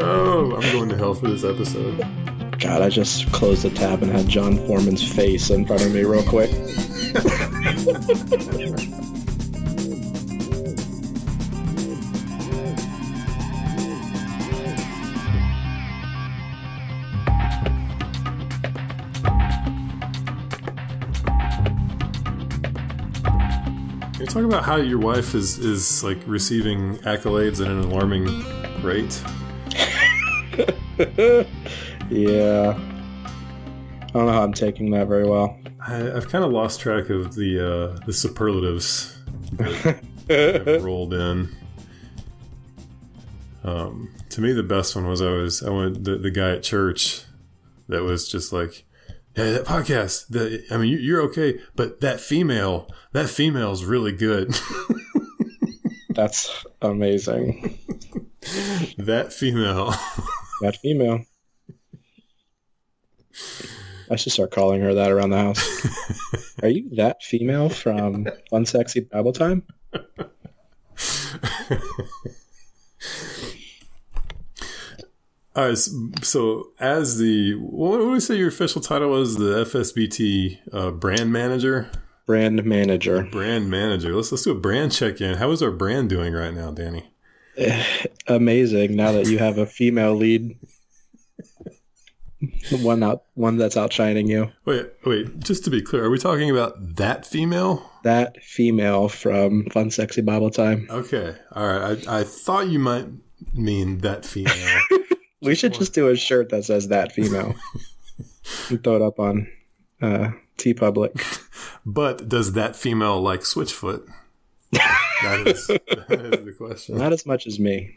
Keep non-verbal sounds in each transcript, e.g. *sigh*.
oh, I'm going to hell for this episode. God, I just closed the tab and had Jon Foreman's face in front of me real quick. Can you talk about how your wife is is like receiving accolades at an alarming rate? *laughs* yeah. I don't know how I'm taking that very well. I, I've kind of lost track of the uh, the superlatives that *laughs* have rolled in. Um, to me, the best one was I was I went the, the guy at church that was just like, "Hey, that podcast. The, I mean, you, you're okay, but that female, that female's really good. *laughs* That's amazing. that female." That female. I should start calling her that around the house. *laughs* Are you that female from Fun Sexy Bible Time? All right, so as the what would we say your official title was? The FSBT uh, brand manager. Brand manager. Brand manager. Let's let's do a brand check in. How is our brand doing right now, Danny? *sighs* Amazing. Now that you have a female lead, one out, one that's outshining you. Wait, wait. Just to be clear, are we talking about that female? That female from Fun Sexy Bible Time. Okay. All right. I I thought you might mean that female. *laughs* we should just do a shirt that says that female. *laughs* and throw it up on uh, TeePublic. But does that female like Switchfoot? That, is, that is the question. Not as much as me.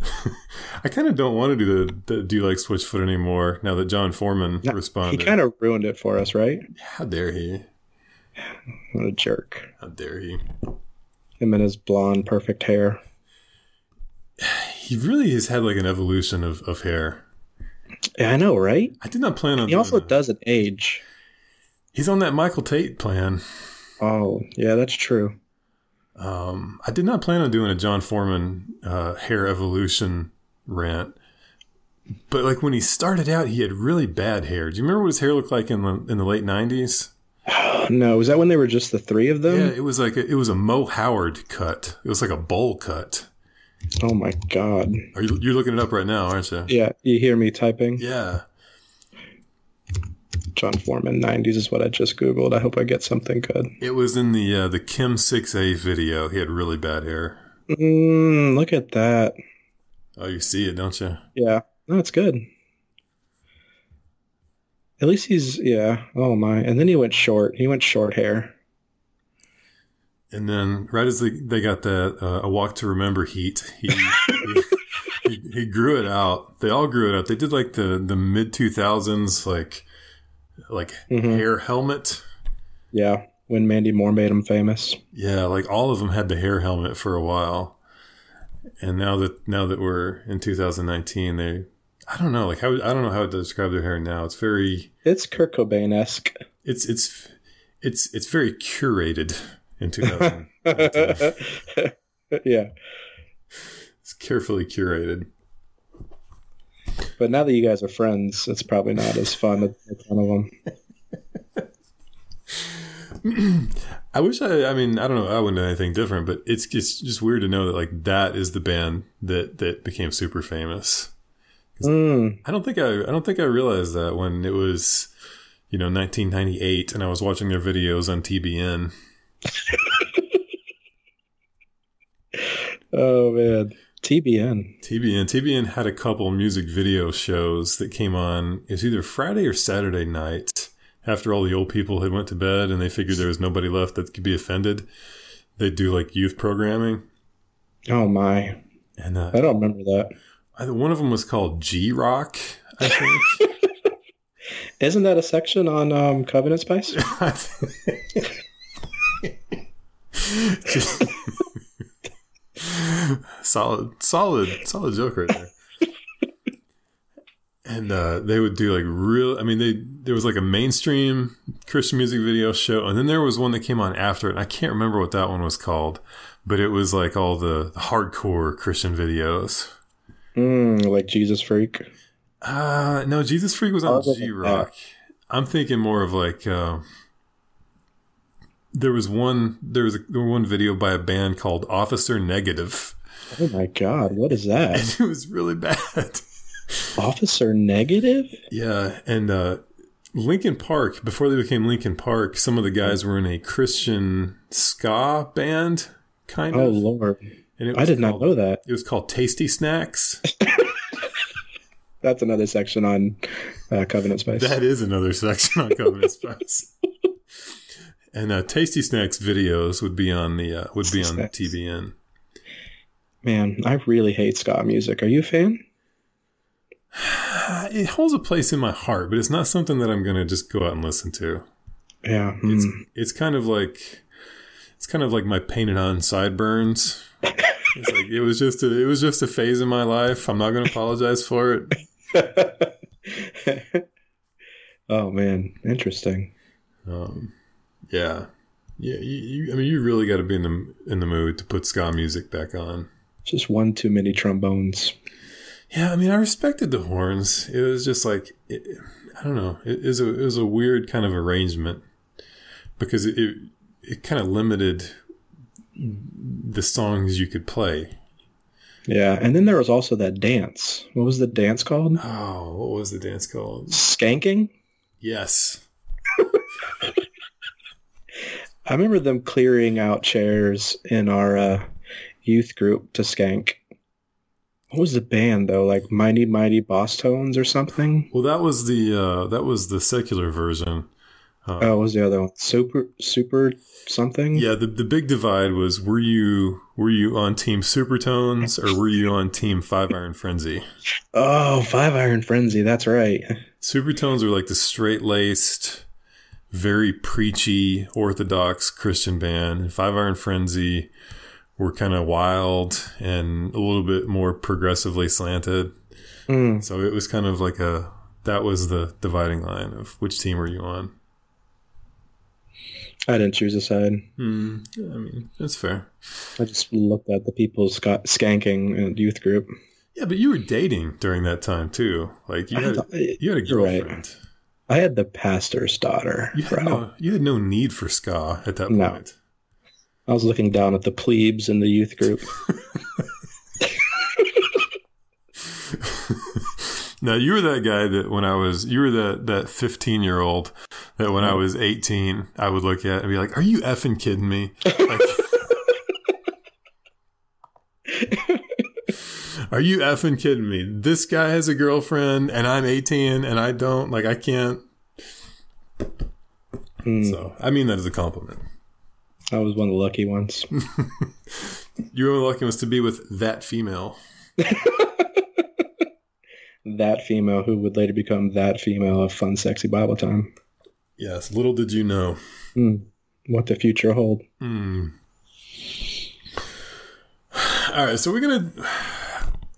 *laughs* I kind of don't want to do the, the do you like Switchfoot anymore now that Jon Foreman No, responded. He kind of ruined it for us, right? How dare he? What a jerk. How dare he? Him and his blonde, perfect hair. He really has had like an evolution of, of hair. Yeah, I know, right? I did not plan on. He also that. doesn't age. He's on that Michael Tait plan. Oh, yeah, that's true. Um, I did not plan on doing a Jon Foreman uh, hair evolution rant, but like when he started out, he had really bad hair. Do you remember what his hair looked like in the in the late nineties? *sighs* No, was that when they were just the three of them? Yeah, it was like a, it was a Mo Howard cut. It was like a bowl cut. Oh my god. Are you you're looking it up right now, aren't you? Yeah, you hear me typing? Yeah. Jon Foreman 90s is what I just googled. I hope I get something good. It was in the uh, the Chem Six A video. He had really bad hair. Mm, look at that. Oh, you see it, don't you? Yeah. No, it's good. At least he's yeah. Oh my. And then he went short. He went short hair. And then, right as they, they got that uh, a walk to remember heat, he, he, *laughs* he he grew it out. They all grew it out. They did like the the mid two thousands like like Mhm. hair helmet. Yeah. When Mandy Moore made him famous. Yeah, like all of them had the hair helmet for a while. And now that now that we're in 2019, they I don't know like how I don't know how to describe their hair now. It's very It's Kurt Cobain esque. it's it's it's it's very curated in 2019. *laughs* yeah. it's carefully curated. But now that you guys are friends, it's probably not as fun to make fun of them. *clears throat* I wish I. I mean, I don't know. I wouldn't do anything different, but it's it's just weird to know that like that is the band that that became super famous. Mm, I don't think I. I don't think I realized that when it was, you know, 1998, and I was watching their videos on TBN. *laughs* oh man. TBN. TBN. TBN had a couple music video shows that came on. It was either Friday or Saturday night after all the old people had went to bed, and they figured there was nobody left that could be offended. They'd do like youth programming, Oh my. and uh, I don't remember that. I- one of them was called G Rock. I think. *laughs* Isn't that a section on um, Covenant Spice? *laughs* *laughs* *laughs* solid, solid, solid joke right there. *laughs* And uh, they would do like real. I mean, they there was like a mainstream Christian music video show, and then there was one that came on after it. And I can't remember what that one was called, but it was like all the, the hardcore Christian videos. Mm, like Jesus Freak. Uh no, Jesus Freak was on G Rock. I'm thinking more of like uh, there was one there was a, there was one video by a band called Officer Negative. Oh my God, what is that? And *laughs* it was really bad. Officer Negative? yeah, and uh Linkin Park, before they became Linkin Park, some of the guys were in a Christian ska band, kind Oh of. Oh lord, and it I did not know that. It was called Tasty Snacks. *laughs* That's another section on uh, Covenant Spice. That is another section on Covenant *laughs* Spice. And uh, Tasty Snacks videos would be on the uh, would be on Snacks. TBN. Man, I really hate ska music. Are you a fan? *sighs* It holds a place in my heart, but it's not something that I'm going to just go out and listen to. Yeah. It's hmm. it's kind of like it's kind of like my painted on sideburns. It's like it was just a, it was just a phase in my life. I'm not going to apologize for it. *laughs* oh man, interesting. Um, yeah, yeah. You, you, I mean, you really got to be in the in the mood to put ska music back on. Just one too many trombones. Yeah, I mean, I respected the horns. It was just like it, I don't know. It, was a it was a weird kind of arrangement because it it, it kind of limited the songs you could play. Yeah, and then there was also that dance. What was the dance called? Oh, what was the dance called? Skanking. Yes. I remember them clearing out chairs in our uh, youth group to skank. What was the band though? Like Mighty Mighty Bosstones or something? Well, that was the uh, that was the secular version. Uh, Oh, what was the other one? Super Super something? Yeah, the, the big divide was were you were you on Team Supertones or were you on Team Five Iron Frenzy? Oh, Five Iron Frenzy. That's right. Supertones were like the straight laced, very preachy, orthodox Christian band. And Five Iron Frenzy were kind of wild and a little bit more progressively slanted. Mm. So it was kind of like a that was the dividing line of which team were you on. I didn't choose a side. Hmm. I mean, that's fair. I just looked at the people ska- skanking in youth group. Yeah, but you were dating during that time too. Like you had thought- you had a You're right. I had the pastor's daughter, You had no you had no need for ska at that No. point. I was looking down at the plebes in the youth group. *laughs* *laughs* Now you were that guy that when I was you were that that fifteen year old that when I was eighteen I would look at and be like, Are you effing kidding me? *laughs* Like, Are you effing kidding me? This guy has a girlfriend and I'm eighteen and I don't like I can't Hmm, so I mean that as a compliment. I was one of the lucky ones. Your only lucky was to be with that female. *laughs* that female who would later become that female of fun, sexy Bible time. Yes, little did you know. Hmm, what the future hold. Hmm. *sighs* All right, so we're gonna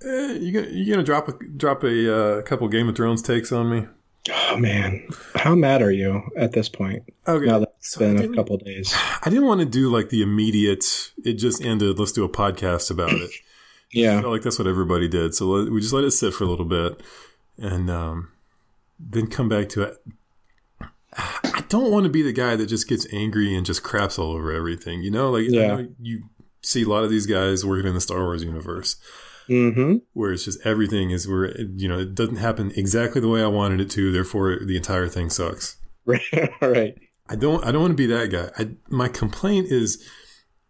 eh, you gonna you gonna drop a drop a uh, couple Game of Thrones takes on me. Oh man, how mad are you at this point? Okay, Now that it's so I been a couple days. I didn't want to do like the immediate. It just ended. Let's do a podcast about it. *clears throat* I Yeah, felt like that's what everybody did. So let, we just let it sit for a little bit, and um, then come back to it. I don't want to be the guy that just gets angry and just craps all over everything. You know, like I Yeah. know you see a lot of these guys working in the Star Wars universe. Mm-hmm. where it's just everything is where you know it doesn't happen exactly the way I wanted it to. Therefore, the entire thing sucks. *laughs* Right, right. I don't. I don't want to be that guy. I, my complaint is,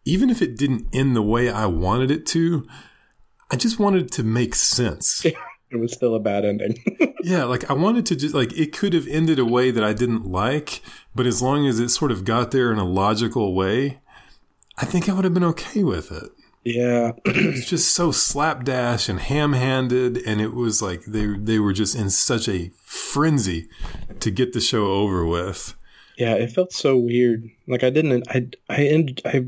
even if it didn't end the way I wanted it to, I just wanted it to make sense. *laughs* It was still a bad ending. *laughs* yeah, like I wanted to just like it could have ended a way that I didn't like, but as long as it sort of got there in a logical way, I think I would have been okay with it. Yeah, *clears throat* it was just so slapdash and ham-handed and it was like they they were just in such a frenzy to get the show over with yeah. It felt so weird. Like I didn't. I I I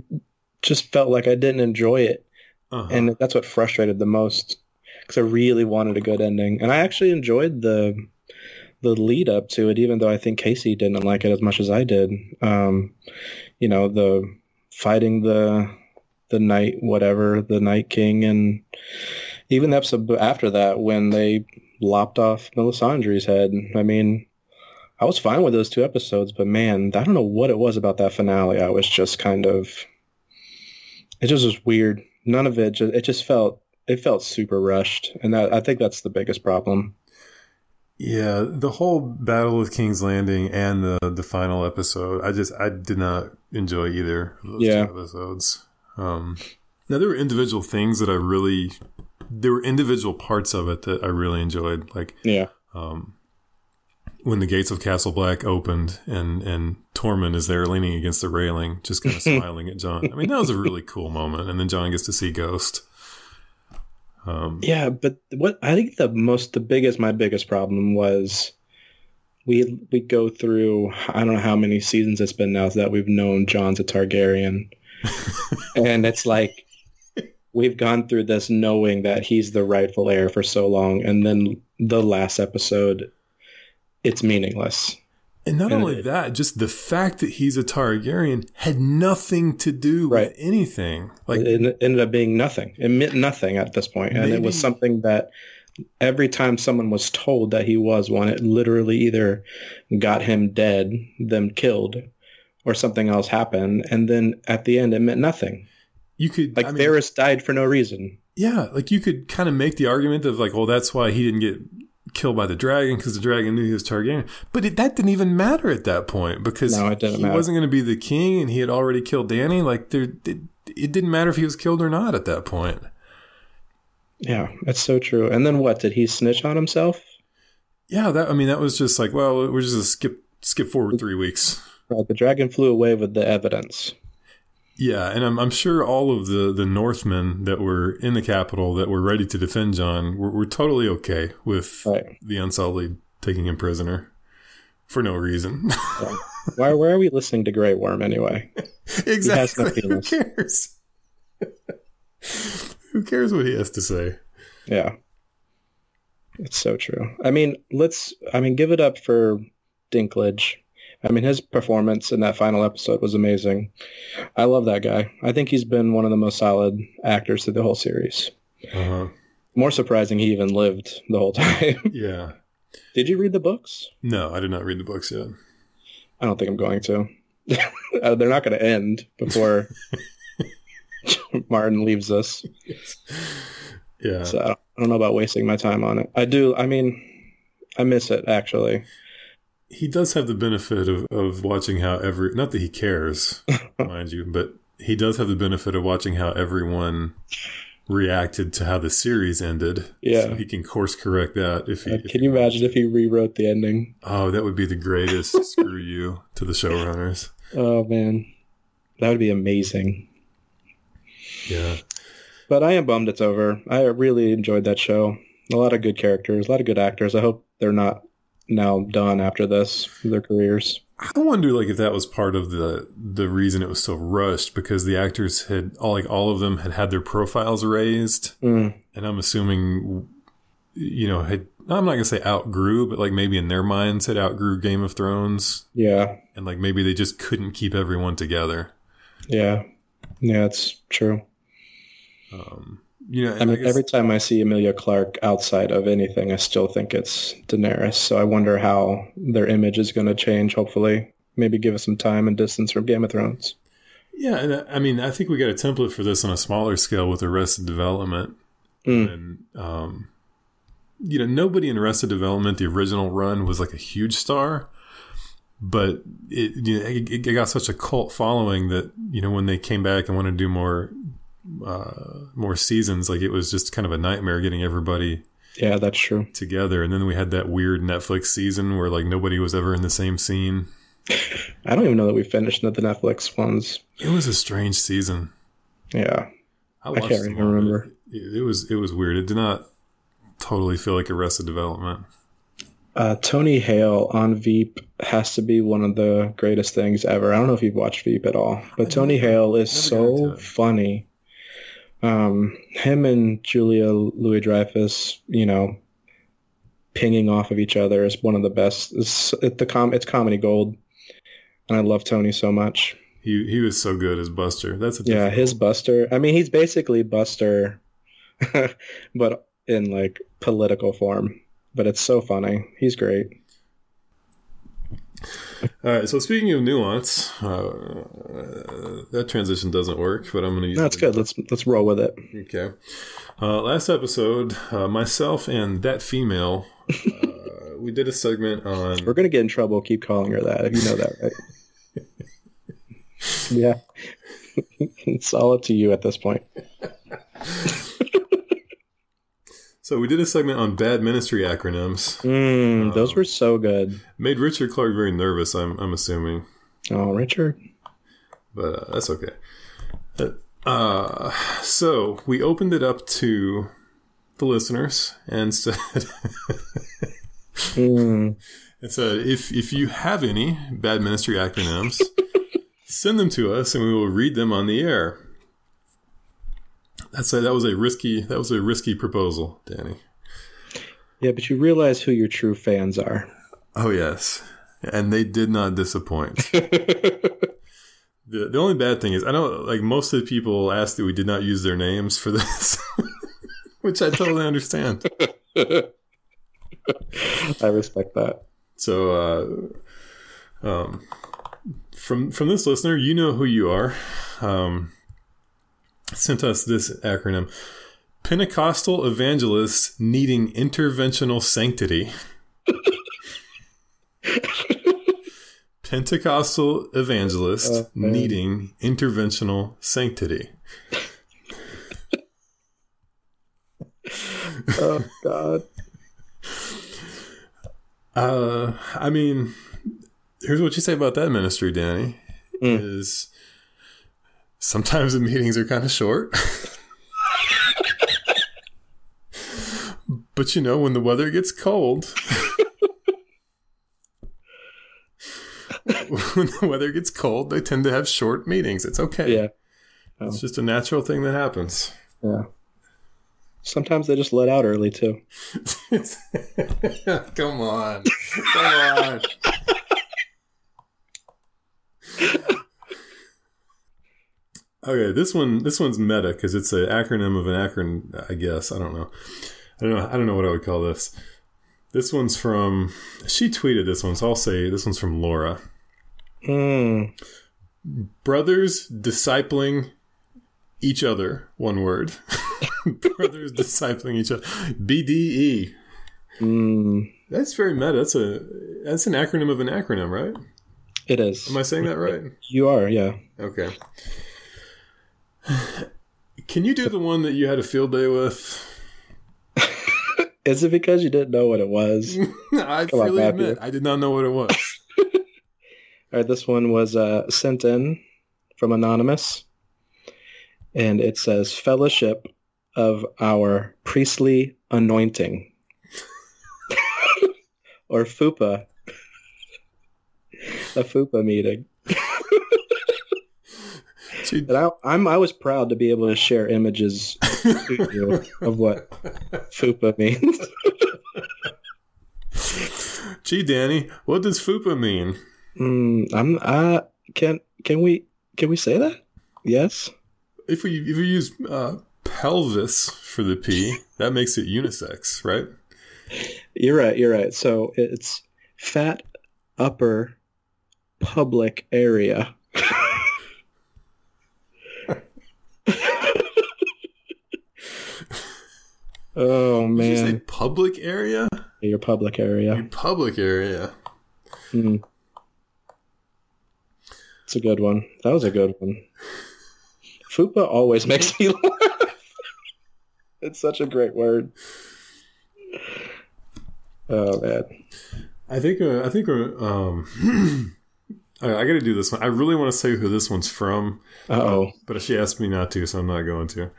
just felt like I didn't enjoy it, uh-huh. and that's what frustrated the most. Because I really wanted a good ending, and I actually enjoyed the the lead up to it, even though I think Casey didn't like it as much as I did. Um, you know, the fighting the the night whatever the night king and even the episode after that when they lopped off Melisandre's head. I mean, I was fine with those two episodes, but man, I don't know what it was about that finale. I was just kind of, it just was weird. None of it, just, it just felt, it felt super rushed, and that, I think that's the biggest problem. Yeah, the whole Battle of King's Landing and the the final episode, I just I did not enjoy either of those Yeah. two episodes. Um, now there were individual things that I really, there were individual parts of it that I really enjoyed, like Yeah. um, when the gates of Castle Black opened and and Tormund is there leaning against the railing, just kind of *laughs* smiling at Jon. I mean, that was a really cool moment, and then Jon gets to see Ghost. Um, Yeah, but what I think the most, the biggest, my biggest problem was we we go through I don't know how many seasons it's been now that we've known Jon's a Targaryen, and it's like we've gone through this knowing that he's the rightful heir for so long, and then the last episode, it's meaningless. And not And only it- that, just the fact that he's a Targaryen had nothing to do Right. with anything. Like, it, it ended up being nothing. It meant nothing at this point, and it was something that every time someone was told that he was one, it literally either got him dead, them killed, or something else happened, and then at the end it meant nothing. you could, Like I mean, Varys died for no reason. yeah, like you could kind of make the argument of like, well, that's why he didn't get killed by the dragon because the dragon knew he was Targaryen. But it, that didn't even matter at that point because No, he matter. wasn't going to be the king and he had already killed Danny. Like, there, it, it didn't matter if he was killed or not at that point. Yeah, that's so true. And then what? Did he snitch on himself? Yeah, that I mean, that was just like, well, we're just gonna skip skip forward three weeks. Right, the dragon flew away with the evidence. Yeah, and I'm, I'm sure all of the, the Northmen that were in the capital that were ready to defend Jon were, were totally okay with Right. the Unsullied taking him prisoner for no reason. *laughs* Why? Why are we listening to Grey Worm anyway? exactly. no Who cares? *laughs* Who cares what he has to say? Yeah. It's so true. I mean, let's I mean give it up for Dinklage. I mean his performance in that final episode was amazing. I love that guy. I think he's been one of the most solid actors through the whole series. Uh-huh. More surprising he even lived the whole *laughs* time. Yeah. Did you read the books? No, I did not read the books yet. I don't think I'm going to. *laughs* Uh, They're not going to end before *laughs* Martin leaves us. Yeah. So I don't, I don't know about wasting my time on it. I do. I mean, I miss it actually. He does have the benefit of, of watching how every not that he cares *laughs* mind you but he does have the benefit of watching how everyone reacted to how the series ended Yeah. so he can course correct that if he Uh, Can you imagine if he rewrote the ending? oh that would be the greatest *laughs* screw you to the showrunners Oh man, that would be amazing. yeah But I am bummed it's over. I really enjoyed that show. A lot of good characters, a lot of good actors. I hope they're not now done after this their careers. I wonder like if that was part of the the reason it was so rushed because the actors had all like all of them had had their profiles raised Mm, and I'm assuming, you know, had I'm not gonna say outgrew, but like maybe in their minds had outgrew Game of Thrones, yeah, and like maybe they just couldn't keep everyone together. yeah, yeah. It's true. Um, you know, I and I guess- every time I see Emilia Clarke outside of anything, I still think it's Daenerys. So I wonder how their image is going to change. Hopefully, maybe give us some time and distance from Game of Thrones. yeah, and I, I mean, I think we got a template for this on a smaller scale with Arrested Development, Mm. and um, you know, nobody in Arrested Development, the original run, was like a huge star. But it, you know, it, it got such a cult following that you know when they came back and wanted to do more uh, more seasons, like it was just kind of a nightmare getting everybody Yeah, that's true. together. And then we had that weird Netflix season where like nobody was ever in the same scene. I don't even know that we finished the Netflix ones. It was a strange season. Yeah. I, can't even remember. It, it was it was weird. It did not totally feel like Arrested Development. Uh, Tony Hale on Veep has to be one of the greatest things ever. I don't know if you've watched Veep at all, but Tony Hale is so funny. Um, him and Julia Louis Dreyfus, you know, pinging off of each other is one of the best. It's, it, the com- it's comedy gold, and I love Tony so much. He he was so good as Buster. That's a Yeah, his Buster. I mean, he's basically Buster *laughs* but in like political form. But it's so funny. He's great. All right. So speaking of nuance, uh, that transition doesn't work, but I'm going to use. That's good. Let's let's roll with it. Okay. Uh, last episode, uh, myself and that female, uh, *laughs* we did a segment on. We're gonna get in trouble. Keep calling her that. If you know that, right? *laughs* yeah. *laughs* it's all up to you at this point. So we did a segment on bad ministry acronyms. Mm, those were so good. Made Richard Clark very nervous. I'm I'm assuming, Oh, Richard. but uh, that's okay. Uh, so we opened it up to the listeners and said, Mm. *laughs* and said if if you have any bad ministry acronyms, *laughs* send them to us and we will read them on the air. That's a, that was a risky that was a risky proposal, Danny. Yeah, but you realize who your true fans are. Oh yes, and they did not disappoint. *laughs* The, the only bad thing is I know like most of the people asked that we did not use their names for this, *laughs* which I totally understand. *laughs* I respect that. So, uh, um, from from this listener, you know who you are. Um, sent us this acronym: Pentecostal evangelists needing interventional sanctity. *laughs* Pentecostal evangelists Oh, man. needing interventional sanctity. *laughs* Oh God. Uh, I mean, here's what you say about that ministry, Danny. Mm. Is sometimes the meetings are kind of short. *laughs* but you know, when the weather gets cold, *laughs* *laughs* when the weather gets cold, they tend to have short meetings. It's okay. Yeah. It's oh. just a natural thing that happens. Yeah. Sometimes they just let out early too. Come on. Come on. Okay, this one this one's meta because it's an acronym of an acronym. I guess I don't know. I don't know. I don't know what I would call this. This one's from. She tweeted this one, so I'll say this one's from Laura. Mm. Brothers discipling each other. One word. *laughs* Brothers discipling each other. BDE. Mm. That's very meta. That's a that's an acronym of an acronym, right? It is. Am I saying that right? You are, yeah. Okay. *laughs* Can you do the one that you had a field day with? *laughs* Is it because you didn't know what it was? *laughs* I Come on, freely Matthew. admit I did not know what it was. All right, this one was uh, sent in from Anonymous, and it says Fellowship of Our Priestly Anointing, or FUPA. A FUPA meeting. Gee, And I, I'm I was proud to be able to share images *laughs* of what FUPA means. Gee, Danny, what does FUPA mean? Mm, I'm uh can can we can we say that? Yes. If we if we use uh, pelvis for the P, that makes it unisex, right? You're right. You're right. So it's fat upper public area. Oh Did you say man, public area? your public area. Your public area. Mm. It's a good one. That was a good one. Fupa always makes me *laughs* laugh. it's such a great word. Oh man. I think uh, I think uh, um, *clears throat* I, I got to do this one. I really want to say who this one's from, Uh oh. but she asked me not to, so I'm not going to.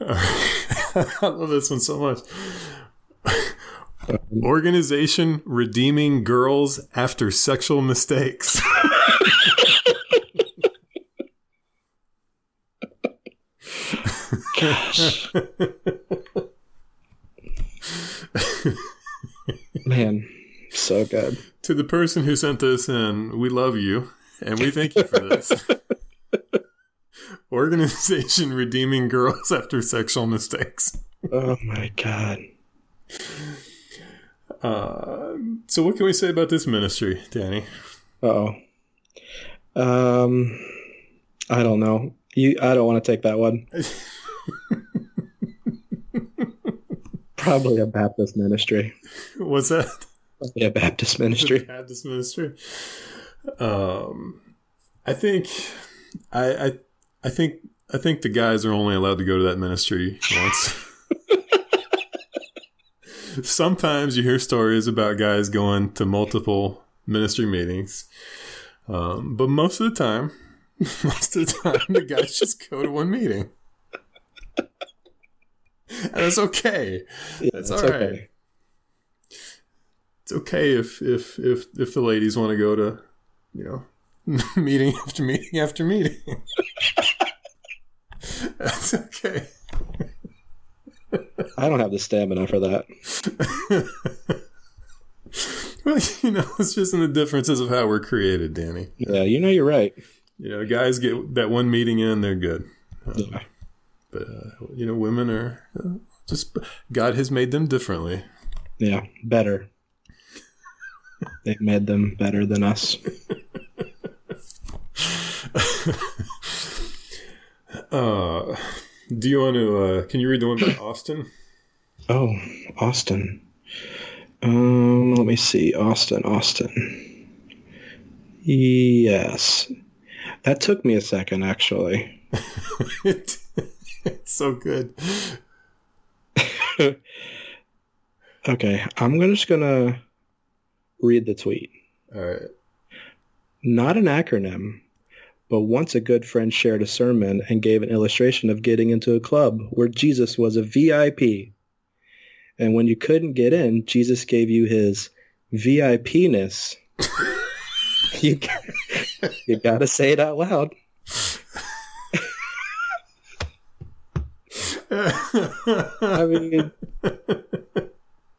*laughs* *laughs* *laughs* I love this one so much. Organization redeeming girls after sexual mistakes. *laughs* Gosh. Man, so good. to the person who sent this in, we love you and we thank you for this. *laughs* organization *laughs* redeeming girls after sexual mistakes. Oh my god. Uh, so what can we say about this ministry, Danny? Oh. Um, I don't know. You, I don't want to take that one. *laughs* Probably a Baptist ministry. What's that? Probably a Baptist ministry. Baptist ministry. Um, I think, I, I, I think, I think the guys are only allowed to go to that ministry once. *laughs* Sometimes you hear stories about guys going to multiple ministry meetings, um, but most of the time, *laughs* most of the time, the guys just go to one meeting. And that's okay. Yeah, That's it's all right. It's okay if if if if the ladies want to go to, you know, *laughs* meeting after meeting after meeting. That's okay. I don't have the stamina for that. *laughs* Well, you know, it's just in the differences of how we're created, Danny. Yeah, you know you're right. You know, guys get that one meeting in, they're good. Yeah. But uh, you know, women are uh, just God has made them differently. Yeah, better. They've made them better than us. *laughs* Uh, *sighs* do you want to? Uh, can you read the one by *clears throat* Austin? Oh, Austin. Um, let me see. Austin, Austin. Yes. That took me a second, actually. *laughs* it, it's so good. *laughs* Okay, I'm just gonna read the tweet. All right. Not an acronym, but once a good friend shared a sermon and gave an illustration of getting into a club where Jesus was a VIP. And when you couldn't get in, Jesus gave you his VIPness. *laughs* you, you gotta say it out loud. I mean,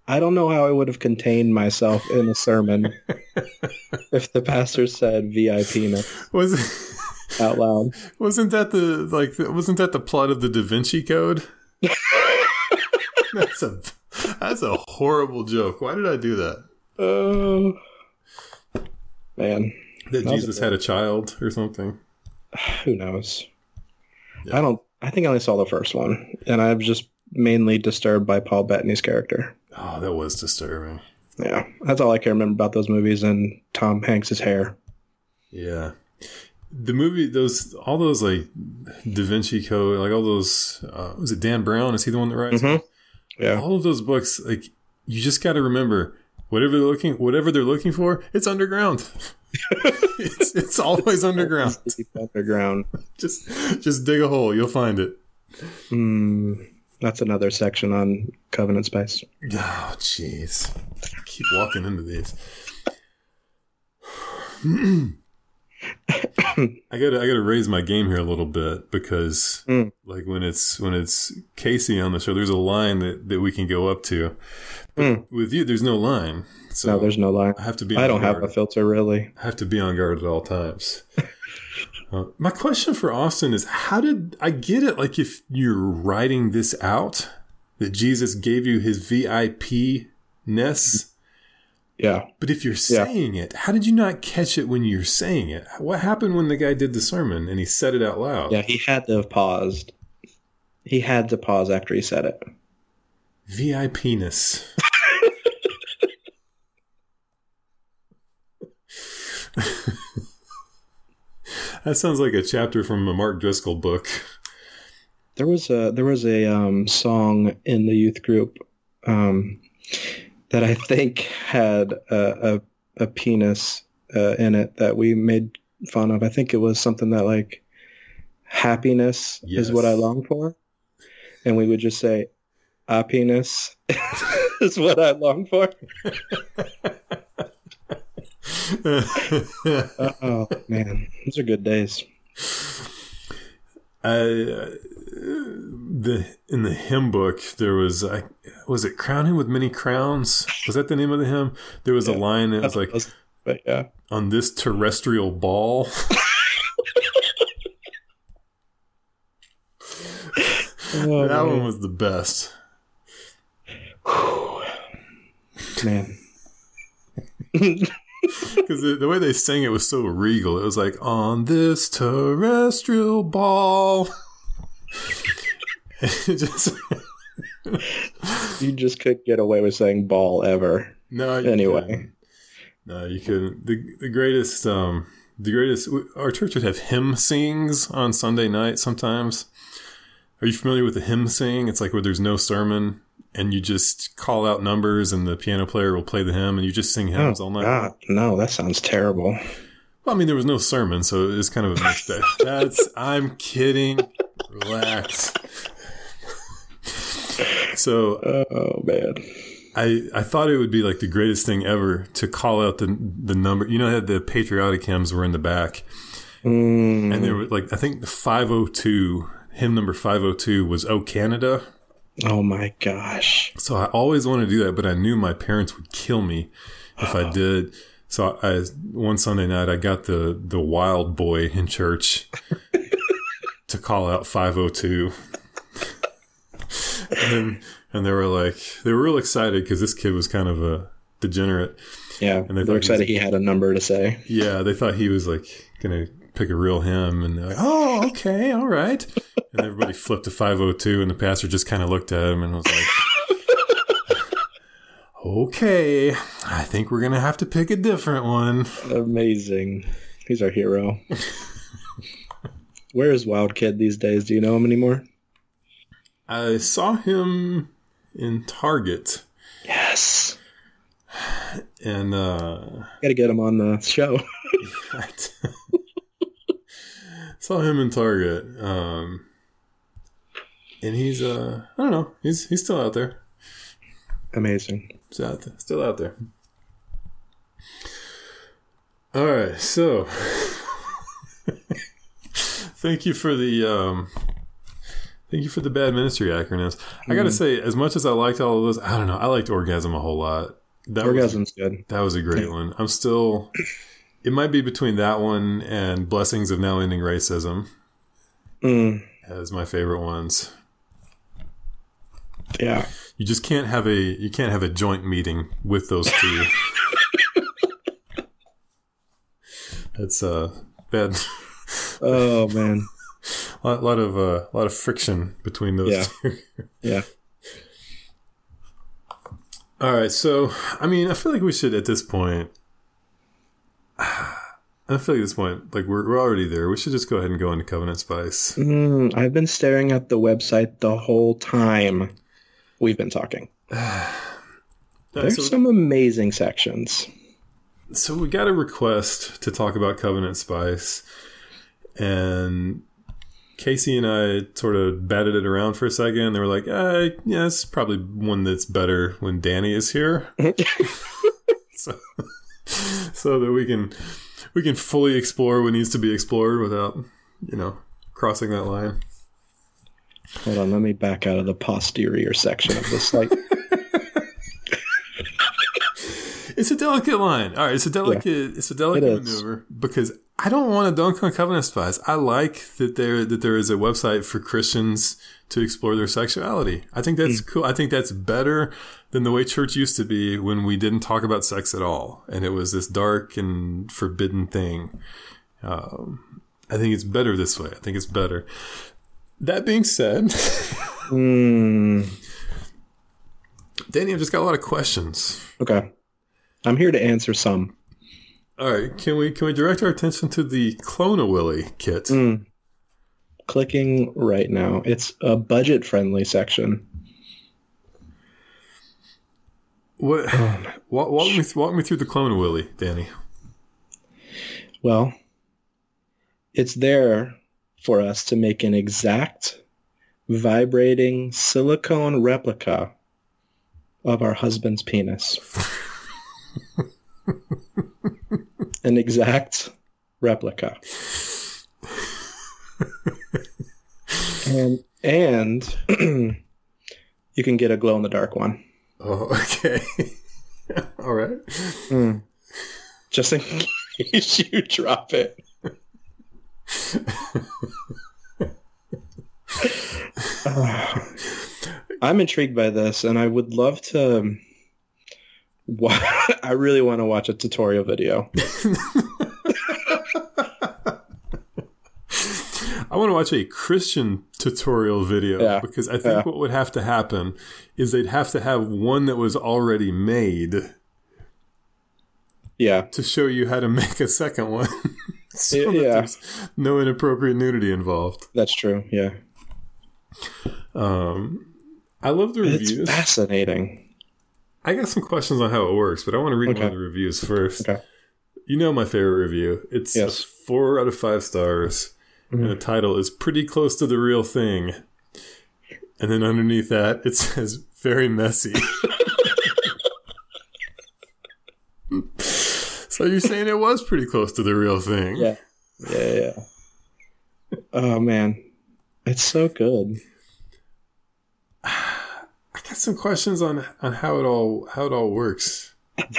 I don't know how I would have contained myself in a sermon if the pastor said VIPness was out loud. wasn't that the like wasn't that the plot of the Da Vinci Code? *laughs* that's a that's a horrible joke. Why did I do that? Oh, man. That That Jesus a- had a child or something. *sighs* Who knows? Yeah. I don't. I think I only saw the first one, and I was just mainly disturbed by Paul Bettany's character. Oh, that was disturbing. Yeah, that's all I can remember about those movies and Tom Hanks's hair. Yeah. The movie, those, all those like Da Vinci Code, like all those, uh, was it Dan Brown? Is he the one that writes? it? Mhm. Yeah, All of those books, like, you just got to remember whatever they're looking, whatever they're looking for, it's underground. *laughs* it's, it's always *laughs* underground. Underground. *laughs* Just, just dig a hole, you'll find it. Hmm, that's another section on Covenant Spice. Oh, jeez. Keep walking into these. *sighs* *clears throat* *laughs* I gotta I gotta raise my game here a little bit because Mm. like when it's when it's Casey on the show, there's a line that, that we can go up to. But Mm. with you, there's no line. So no, there's no line. I have to be I don't have a filter really. I have to be on guard at all times. *laughs* uh, my question for Austin is how did I get it like if you're writing this out that Jesus gave you his VIP ness Yeah, but if you're Yeah. saying it, how did you not catch it when you're saying it? What happened when the guy did the sermon and he said it out loud? yeah. He had to have paused. He had to pause after he said it. VIPness. *laughs* that sounds like a chapter from a Mark Driscoll book. There was a there was a um, song in the youth group um, that I think had a, a, a penis uh, in it that we made fun of. I think it was something that like happiness is what I long for, and we would just say, "A penis *laughs* is what I long for." *laughs* Oh man, those are good days. I, uh, the in the hymn book there was I was it crowning with many crowns was that the name of the hymn there was a Yeah. line that was like but yeah, on this terrestrial ball *laughs* Oh, that one was the best. man. *laughs* *laughs* Because the, the way they sang it was so regal. It was like, on this terrestrial ball. *laughs* Just, you just couldn't get away with saying ball ever. no, you Anyway. couldn't. No, you couldn't. The, the greatest, um, the greatest, our church would have hymn sings on Sunday night sometimes. Are you familiar with the hymn sing? It's like where there's no sermon and you just call out numbers and the piano player will play the hymn and you just sing hymns all night. God, no, that sounds terrible. Well, I mean, there was no sermon, so it was kind of a mixed bag. *laughs* That's, I'm kidding. Relax. So Oh man. I, I thought it would be like the greatest thing ever to call out the the number. You know, how the patriotic hymns were in the back, Mm, and there was like I think the 502 hymn number 502 was "Oh Canada." Oh my gosh. So I always wanted to do that, but I knew my parents would kill me if I *sighs* did. So I one Sunday night I got the the wild boy in church *laughs* to call out 502. and and they were like they were real excited cuz this kid was kind of a degenerate. Yeah, And they they're thought he excited was- he had a number to say. Yeah, they thought he was like going to pick a real hymn and they're like, "Oh, okay, all right." And everybody flipped to 502 and the pastor just kind of looked at him and was like Okay, I think we're gonna have to pick a different one. Amazing. He's our hero. Where is Wild Kid these days? Do you know him anymore? I saw him in Target, Yes. and uh, Got to get him on the show. *laughs* Saw him in Target, um, and he's uh, I don't know, he's he's still out there. Amazing. He's out there, still out there. All right, so *laughs* thank you for the um, thank you for the bad ministry acronyms. I got to say, as much as I liked all of those, I don't know, I liked orgasm a whole lot. That was Orgasm's good. that was a great Yeah. one. I'm still. It might be between that one and blessings of now ending racism Mm, as my favorite ones. yeah. You just can't have a you can't have a joint meeting with those two. That's uh bad. Oh man. A *laughs* lot, lot of uh, lot of friction between those Yeah. two. *laughs* Yeah. All right, so I mean, I feel like we should at this point. I feel like at this point, like we're we're already there. We should just go ahead and go into Covenant Spice. Mm, I've been staring at the website the whole time we've been talking. *sighs* There's so, some amazing sections. so we got a request to talk about Covenant Spice, and Casey and I sort of batted it around for a second. They were like, uh, "Yeah, it's probably one that's better when Danny is here." *laughs* *laughs* so, *laughs* so that we can we can fully explore what needs to be explored without you know crossing that line. Hold on, let me back out of the posterior section of this site. *laughs* It's a delicate line. All right, it's a delicate. It's a delicate It maneuver because I don't want to dunk on Covenant Spice. I like that there that there is a website for Christians to explore their sexuality. I think that's cool. I think that's better than the way church used to be when we didn't talk about sex at all, and it was this dark and forbidden thing. Um, I think it's better this way. I think it's better. That being said, Mm, *laughs* Danny, I've just got a lot of questions. okay. I'm here to answer some. All right, can we can we direct our attention to the Clone a Willy kit? Mm. Clicking right now. It's a budget friendly section. What? *laughs* walk, walk me walk me through the Clone a Willy, Danny. Well, it's there for us to make an exact vibrating silicone replica of our husband's penis. *laughs* an exact replica. and and *clears throat* you can get a glow in the dark one. Oh, *laughs* okay. *laughs* All right. Just in *laughs* case you drop it. Uh, *sighs* *sighs* I'm intrigued by this, and I would love to. *laughs* I really want to watch a tutorial video. *laughs* I want to watch a Christian tutorial video Yeah. because I think Yeah. what would have to happen is they'd have to have one that was already made Yeah, to show you how to make a second one. *laughs* so Yeah, that there's no inappropriate nudity involved. that's true. Yeah, Um, I love the it's reviews. fascinating. I got some questions on how it works, but I want to read one of the reviews first. Okay. You know my favorite review. It's Yes. four out of five stars, and mm-hmm. the title is "Pretty Close to the Real Thing," and then underneath that it says "Very messy." *laughs* so you're saying it was pretty close to the real thing? Yeah, yeah, yeah. Oh man, it's so good. I got some questions on on how it all how it all works. *laughs*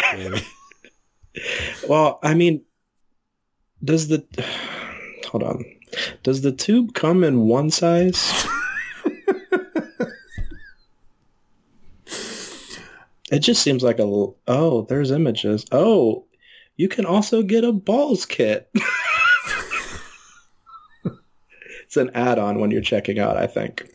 Well, I mean, does the hold on? Does the tube come in one size? it just seems like a oh, there's images. Oh, you can also get a balls kit. *laughs* it's an add-on when you're checking out, I think.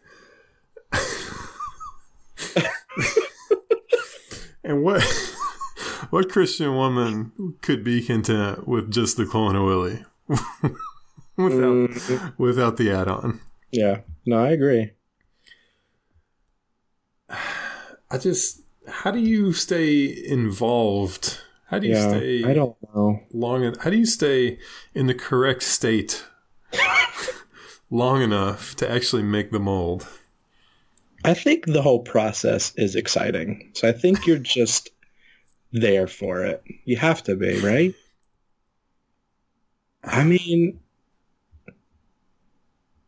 And what *laughs* what Christian woman could be content with just the clone of Willie *laughs* without Mm, without the add-on? yeah, no, I agree. I just how do you stay involved? How do you Yeah, stay I don't know. long en- how do you stay in the correct state *laughs* long enough to actually make the mold? I think the whole process is exciting. So I think you're *laughs* just there for it. You have to be, right? I mean,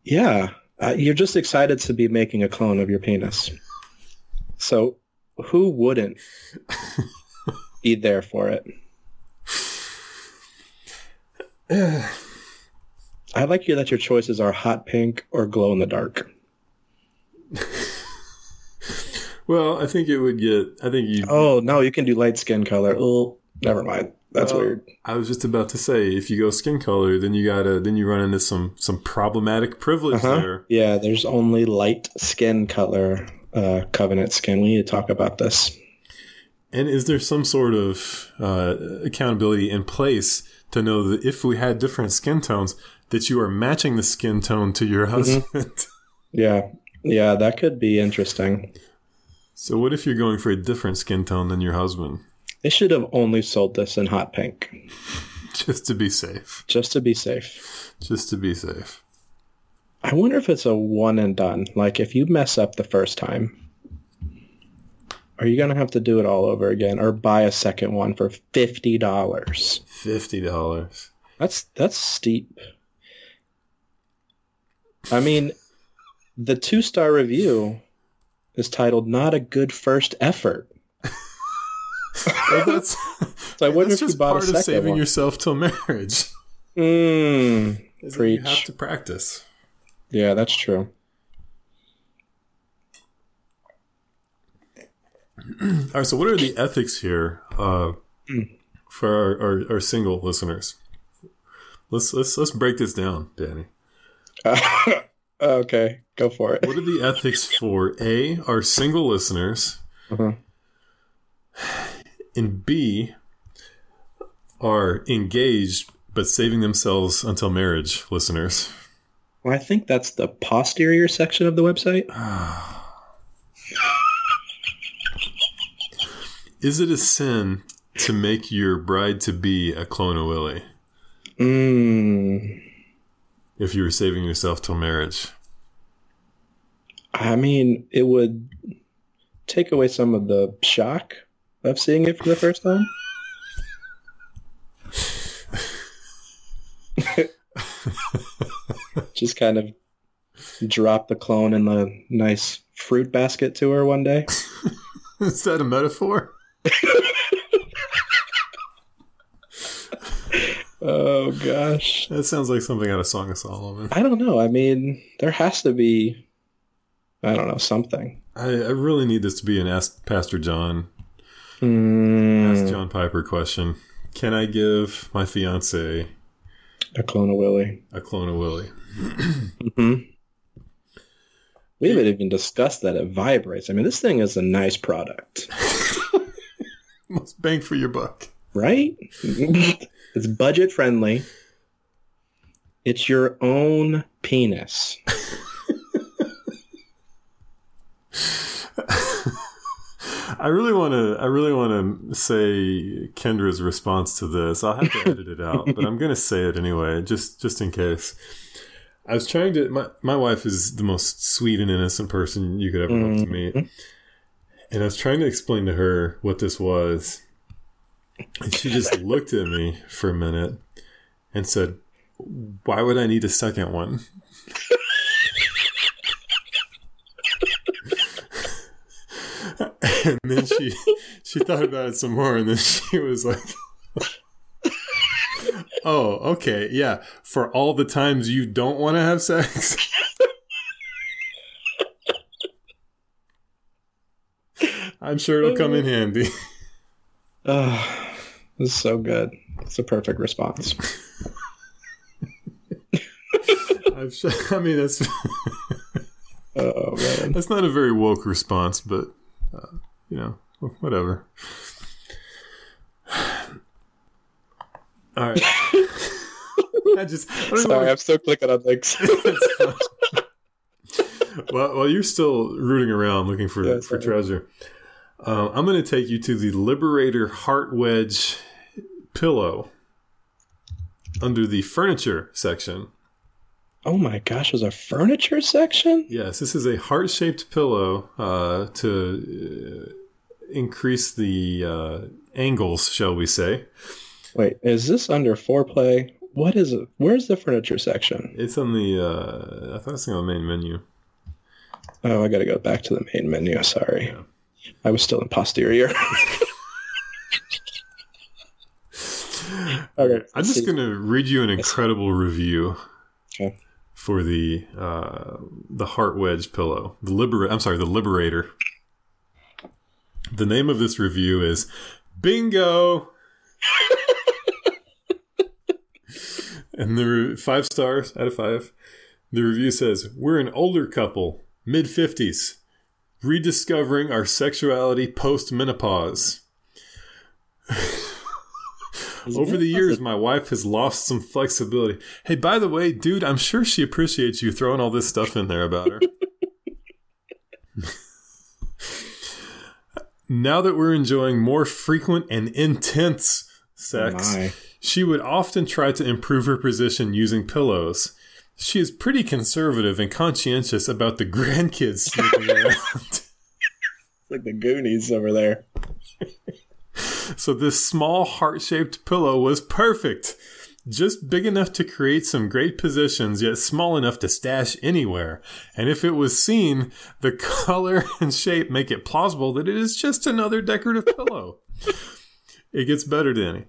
yeah, uh, you're just excited to be making a clone of your penis. So who wouldn't *laughs* be there for it? *sighs* I like you that your choices are hot pink or glow in the dark. Well, I think it would get I think you Oh no, you can do light skin color. Oh, never mind. That's Well, weird. I was just about to say, if you go skin color, then you gotta then you run into some some problematic privilege Uh-huh. there. Yeah, there's only light skin color uh, covenant skin. We need to talk about this. And is there some sort of uh, accountability in place to know that if we had different skin tones, that you are matching the skin tone to your husband? *laughs* Yeah, yeah, that could be interesting. So what if you're going for a different skin tone than your husband, They should have only sold this in hot pink, *laughs* just to be safe? just to be safe. Just to be safe. I wonder if it's a one and done. Like if you mess up the first time, are you gonna have to do it all over again, or buy a second one for fifty dollars? Fifty dollars. That's that's steep. I mean, the two star review is titled "Not a Good First Effort." Well, *laughs* that's So I wonder if you bought part a of second saving one. yourself till marriage. Mm, *laughs* that You have to practice. yeah, that's true. *clears throat* All right. So, what are the ethics here uh, for our, our, our single listeners? Let's let's let's break this down, Danny. *laughs* okay, go for it. What are the ethics for a our single listeners, Uh-huh. and b are engaged but saving themselves until marriage listeners? Well, I think that's the posterior section of the website. *sighs* Is it a sin to make your bride to be a clone of Willie Mm, if you were saving yourself till marriage? I mean, it would take away some of the shock of seeing it for the first time. *laughs* Just kind of drop the clone in the nice fruit basket to her one day. *laughs* Is that a metaphor? *laughs* Oh gosh. That sounds like something out of Song of Solomon. I don't know. I mean, there has to be I don't know, something. I, I really need this to be an Ask Pastor John, Hmm. Ask John Piper question. Can I give my fiance a clone of Willie. a clone of Willie? hmm We haven't even discussed that it vibrates. I mean, this thing is a nice product, *laughs* Most bang for your buck. right? *laughs* it's budget friendly. It's your own penis. *laughs* I really want to. I really want to say Kendra's response to this. I'll have to *laughs* edit it out, but I'm going to say it anyway, just just in case. I was trying to. My my wife is the most sweet and innocent person you could ever hope to mm-hmm. meet, and I was trying to explain to her what this was, and she just *laughs* looked at me for a minute and said, "Why would I need a second one?" And then she she thought about it some more and then she was like oh okay yeah for all the times you don't want to have sex i'm sure it'll come in handy Oh, this is so good. It's a perfect response. I've, sh- i mean that's Oh man. that's not a very woke response but uh, you know *laughs* whatever all right *laughs* i just I Sorry, I'm still clicking on things. *laughs* Well, while you're still rooting around looking for, Yeah, for treasure, uh, I'm going to take you to the Liberator Heart Wedge pillow under the furniture section. oh my gosh, there's a furniture section? Yes, this is a heart shaped pillow uh, to uh, increase the uh, angles, shall we say. Wait, is this under foreplay? What is it? Where's the furniture section? It's on the, uh, I thought it's on the main menu. Oh, I gotta go back to the main menu. Sorry. Yeah. I was still in posterior. *laughs* okay. I'm just going to read you an incredible review Okay. for the uh, the heart wedge pillow. The libera- I'm sorry, the Liberator. The name of this review is Bingo. *laughs* and the re- five stars out of five. The review says we're an older couple, mid fifties, rediscovering our sexuality post menopause. Over the years, my wife has lost some flexibility. Hey, by the way, dude, I'm sure she appreciates you throwing all this stuff in there about her. *laughs* now that we're enjoying more frequent and intense sex, oh My. she would often try to improve her position using pillows. She is pretty conservative and conscientious about the *laughs* grandkids snooping around. like the Goonies over there. So this small heart-shaped pillow was perfect. Just big enough to create some great positions, yet small enough to stash anywhere. And if it was seen, the *laughs* color and shape make it plausible that it is just another decorative pillow. *laughs* It gets better, Danny.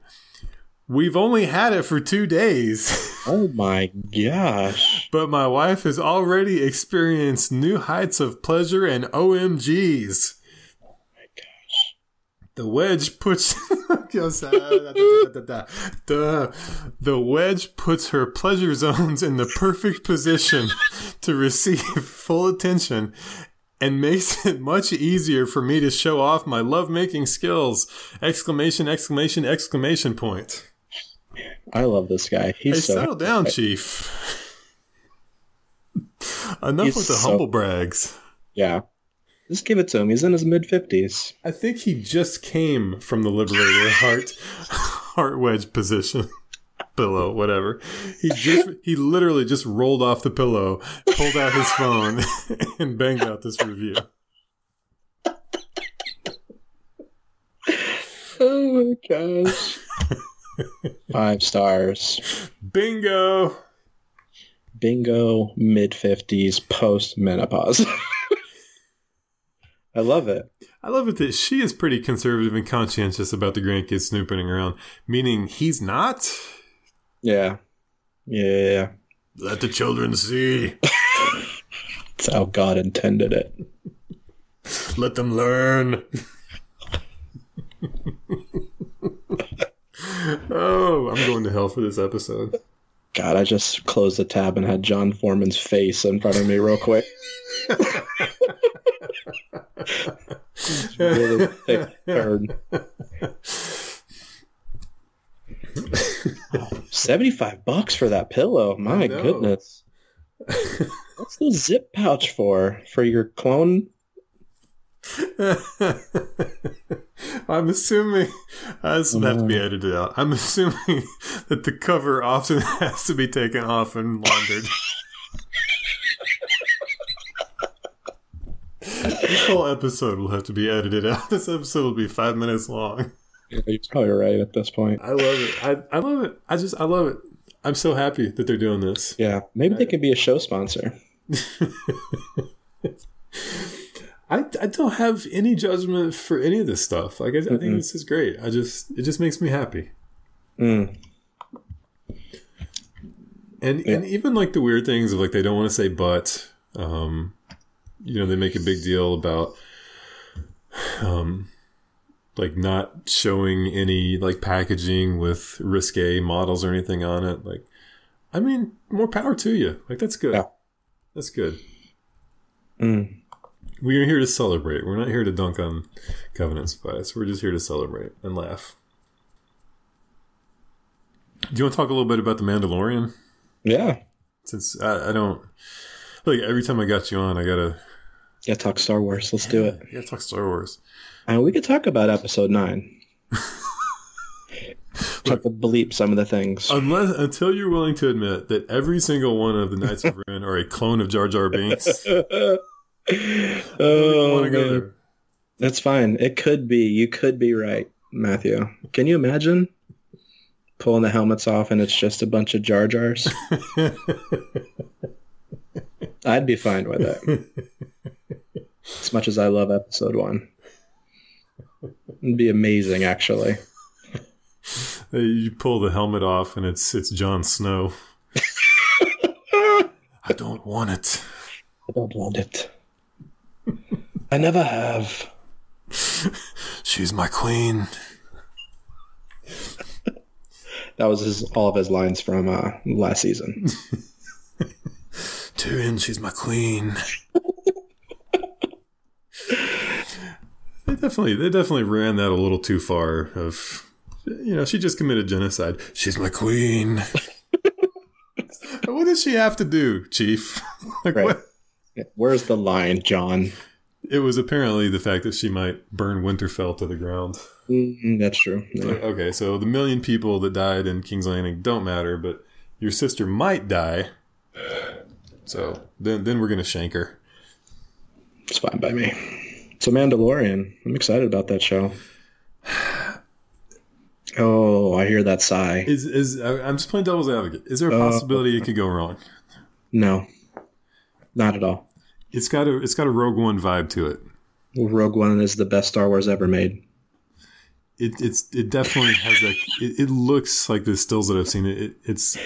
We've only had it for two days, *laughs* Oh my gosh. but my wife has already experienced new heights of pleasure and OMGs. The wedge puts *laughs* the, the wedge puts her pleasure zones in the perfect position to receive *laughs* full attention and makes it much easier for me to show off my lovemaking skills. Exclamation, exclamation, exclamation point. I love this guy. Hey, He's so settle down, Chief. *laughs* Enough He's with the so- humble brags. yeah. Just give it to him. He's in his mid fifties. I think he just came from the Liberator *laughs* heart heart wedge position. *laughs* Pillow, whatever. He just he literally just rolled off the pillow, pulled out his phone, *laughs* and banged out this review. Oh my gosh. Five stars. Bingo! Bingo mid fifties post menopause. I love it. I love it that she is pretty conservative and conscientious about the grandkids snooping around, meaning he's not. Yeah. Yeah. Let the children see. That's how God intended it. Let them learn. oh, I'm going to hell for this episode. God, I just closed the tab and had Jon Foreman's face in front of me real quick. *laughs* *laughs* really thick turd. 75 bucks for that pillow. My goodness. What's the zip pouch for? For your clone? *laughs* I'm assuming uh, this will have to be edited out. I'm assuming *laughs* that the cover often has to be taken off and laundered. This whole episode will have to be edited out. *laughs* This episode will be five minutes long. Yeah, you're probably right at this point. I love it. I, I love it. I just I love it. I'm so happy that they're doing this. Yeah, maybe they could be a show sponsor. *laughs* I, I don't have any judgment for any of this stuff. Like I, I think this is great. I just it just makes me happy. Mm. And Yeah. and even like the weird things of like they don't want to say but, um, you know, they make a big deal about, um, like not showing any like packaging with risque models or anything on it. Like, I mean, more power to you. Like that's good. Yeah. That's good. Mm. We are here to celebrate. We're not here to dunk on Covenant Spice. We're just here to celebrate and laugh. Do you want to talk a little bit about the Mandalorian? Yeah. Since I, I don't like every time I got you on, I gotta Yeah, talk Star Wars. Let's do it. Yeah, talk Star Wars. And we could talk about episode nine. *laughs* Have to bleep some of the things. Unless until you're willing to admit that every single one of the Knights of Ren are a clone of Jar Jar Binks. I *laughs* oh, don't even oh, wanna go there. That's fine. It could be. You could be right, Matthew. Can you imagine pulling the helmets off and it's just a bunch of Jar Jars? *laughs* I'd be fine with it. As much as I love episode one. It'd be amazing, actually. you pull the helmet off and it's it's Jon Snow. *laughs* I don't want it. I don't want it. I never have. *laughs* She's my queen. That was his, all of his lines from uh, last season. *laughs* Tyrion, she's my queen. They definitely they definitely ran that a little too far of you know, she just committed genocide. She's my queen. what does she have to do, Chief? *laughs* like Right. what Where's the line, Jon? it was apparently the fact that she might burn Winterfell to the ground. Mm, that's true. Yeah. Okay, so the million people that died in King's Landing don't matter, but your sister might die. So then then we're gonna shank her. It's fine by me. So Mandalorian. I'm excited about that show. Oh, I hear that sigh. Is is I'm just playing devil's advocate. Is there a Uh, possibility it could go wrong? No, not at all. It's got a it's got a Rogue One vibe to it. Rogue One is the best Star Wars ever made. It it's it definitely has that. It, it looks like the stills that I've seen. It, it it's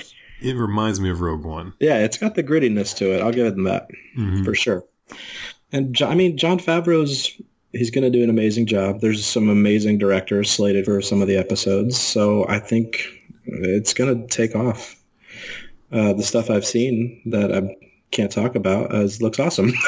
it reminds me of Rogue One. Yeah, it's got the grittiness to it. I'll give it that Mhm. for sure. And Jo- I mean, Jon Favreau's he's going to do an amazing job. There's some amazing directors slated for some of the episodes, so I think it's going to take off. Uh, the stuff I've seen that I can't talk about as looks awesome. *laughs*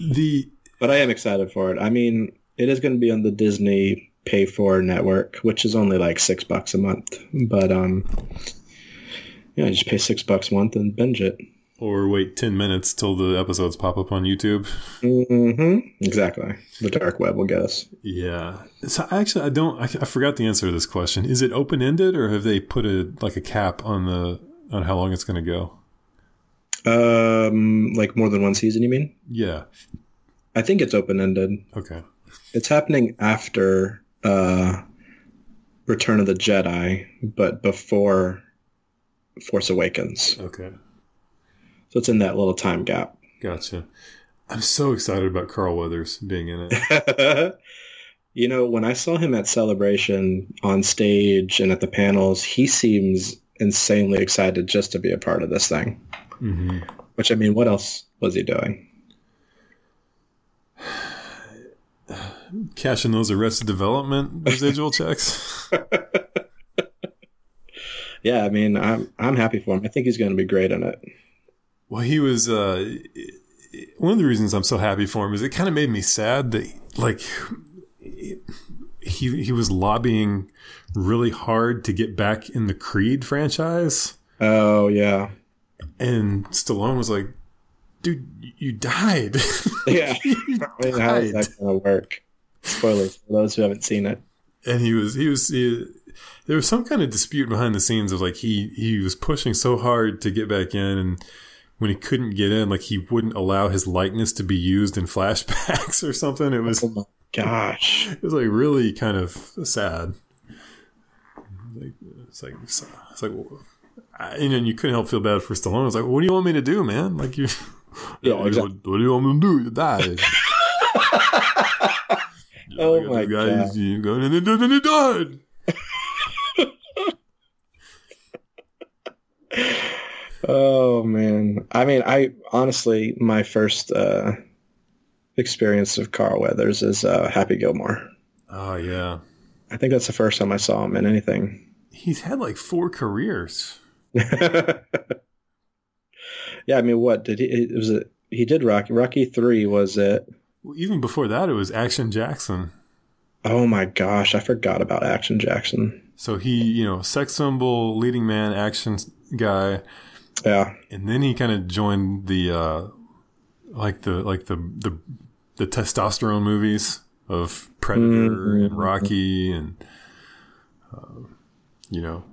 The But I am excited for it. I mean, it is going to be on the Disney Pay for network, which is only like six bucks a month. But um, yeah, just pay six bucks a month and binge it. Or wait ten minutes till the episodes pop up on YouTube. Mm-hmm. Exactly. The dark web will get us. Yeah. So actually, I don't. I, I forgot the answer to this question. Is it open ended, or have they put a like a cap on the on how long it's going to go? Um, like more than one season, you mean? Yeah. I think it's open ended. Okay. It's happening after uh, Return of the Jedi, but before Force Awakens. Okay. So it's in that little time gap. Gotcha. I'm so excited about Carl Weathers being in it. *laughs* You know, when I saw him at Celebration on stage and at the panels, he seems insanely excited just to be a part of this thing. Mm-hmm. Which I mean, what else was he doing? *sighs* Cashing those Arrested Development residual checks. *laughs* Yeah, I mean, I'm I'm happy for him. I think he's going to be great in it. Well, he was. Uh, one of the reasons I'm so happy for him is it kind of made me sad that like he he was lobbying really hard to get back in the Creed franchise. Oh yeah, and Stallone was like, "Dude, you died." *laughs* Yeah, *laughs* you I mean, how is that going to work? Spoilers for those who haven't seen it. And he was he was he, there was some kind of dispute behind the scenes of like he he was pushing so hard to get back in and when he couldn't get in like he wouldn't allow his likeness to be used in *laughs* flashbacks or something it was oh gosh it was like really kind of sad like it's like it's like and you couldn't help feel bad for Stallone. It's like, what do you want me to do, man? Like you, *laughs* yeah, exactly. *laughs* what, what, do you want me to do? You died. oh my guys, god! You go and then he died. Oh man, I mean, I honestly, my first uh, experience of Carl Weathers is uh, Happy Gilmore. Oh yeah, I think that's the first time I saw him in anything. He's had like four careers. *laughs* yeah, I mean, what did he? It was it? He did Rocky. Rocky three was it? Well, even before that, it was Action Jackson. Oh my gosh, I forgot about Action Jackson. So he, you know, sex symbol, leading man, action guy. Yeah. And then he kind of joined the, uh, like the, like the, the, the testosterone movies of Predator mm-hmm. and Rocky and, uh, you know,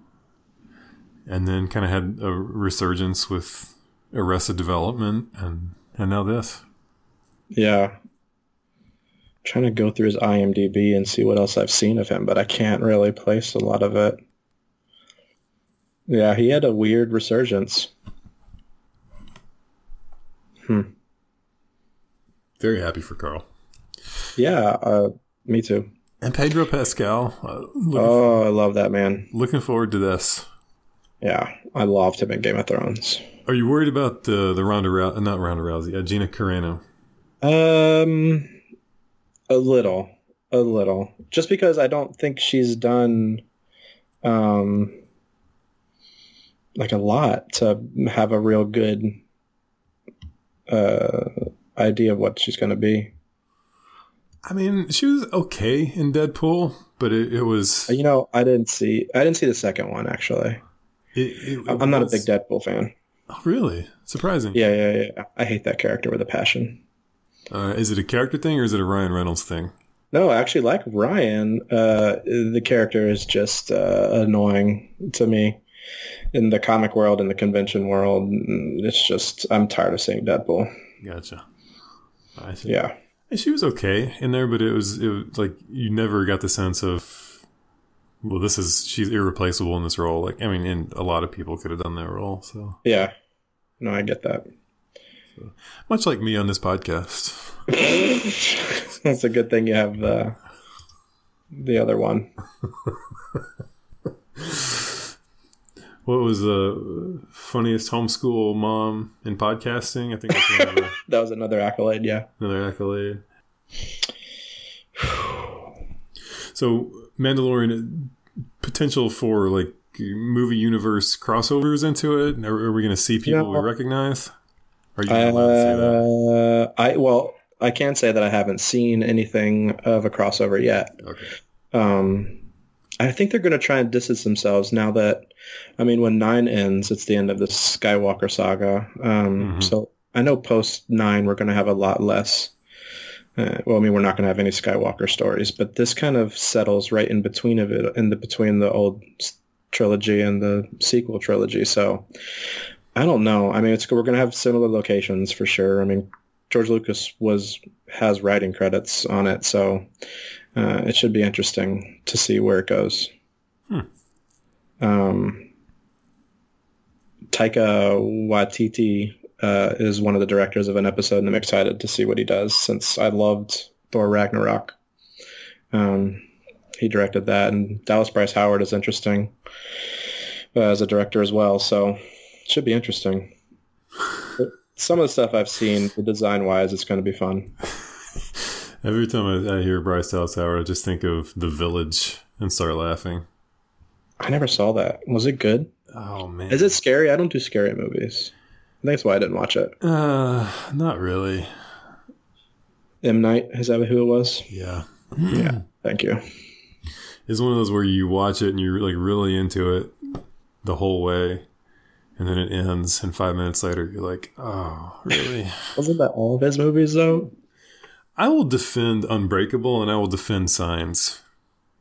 and then kind of had a resurgence with Arrested Development and, and now this. Yeah trying to go through his IMDb and see what else I've seen of him, but I can't really place a lot of it. Yeah, he had a weird resurgence. Hmm. Very happy for Carl. Yeah, uh, me too. And Pedro Pascal. Uh, oh, I love that man. Looking forward to this. Yeah, I loved him in Game of Thrones. Are you worried about the the Ronda Rousey? Not Ronda Rousey. Uh, Gina Carano. Um, a little, a little. Just because I don't think she's done, um, like a lot to have a real good uh, idea of what she's going to be. I mean, she was okay in Deadpool, but it, it, was. You know, I didn't see. I didn't see the second one actually. It, it, I'm not a big Deadpool fan. Oh, really? Surprising. Yeah, yeah, yeah. I hate that character with a passion. Uh, is it a character thing or is it a Ryan Reynolds thing? No, actually, like Ryan, uh, the character is just uh, annoying to me in the comic world, in the convention world. Mm, it's just I'm tired of seeing Deadpool. Gotcha. I see. Yeah, and she was okay in there, but it was it was like you never got the sense of well, this is she's irreplaceable in this role. Like I mean, and a lot of people could have done that role. So yeah, no, I get that. So, much like me on this podcast. *laughs* That's a good thing you have the the other one. *laughs* what was the funniest homeschool mom in podcasting? I think that's *laughs* that was another accolade. Yeah, another accolade. so Mandalorian potential for like movie universe crossovers into it. Are, are we going to see people we recognize? Are you allowed to say that? Uh, I well, I can say that I haven't seen anything of a crossover yet. Okay. Um, I think they're going to try and distance themselves now that, I mean, when nine ends, it's the end of the Skywalker saga. Um, mm-hmm. So I know post nine, we're going to have a lot less. Uh, well, I mean, we're not going to have any Skywalker stories, but this kind of settles right in between of it, in the between the old trilogy and the sequel trilogy. So I don't know. I mean, it's we're going to have similar locations for sure. I mean, George Lucas was has writing credits on it, so uh, it should be interesting to see where it goes. Hmm. Um, Taika Waititi uh, is one of the directors of an episode, and I'm excited to see what he does since I loved Thor Ragnarok. Um, he directed that, and Dallas Bryce Howard is interesting uh, as a director as well. So it should be interesting. *sighs* Some of the stuff I've seen, the design wise, it's going to be fun. Every time I, I hear Bryce Dallas Howard, I just think of The Village and start laughing. I never saw that. Was it good? Oh man, Is it scary? I don't do scary movies. That's why I didn't watch it. Uh, not really. M Night, is that who it was? Yeah, Yeah. Thank you. it's one of those where you watch it and you're like really into it the whole way, and then it ends, and five minutes later you're like, oh, really? *laughs* Wasn't that all of his movies though? I will defend Unbreakable and I will defend Signs.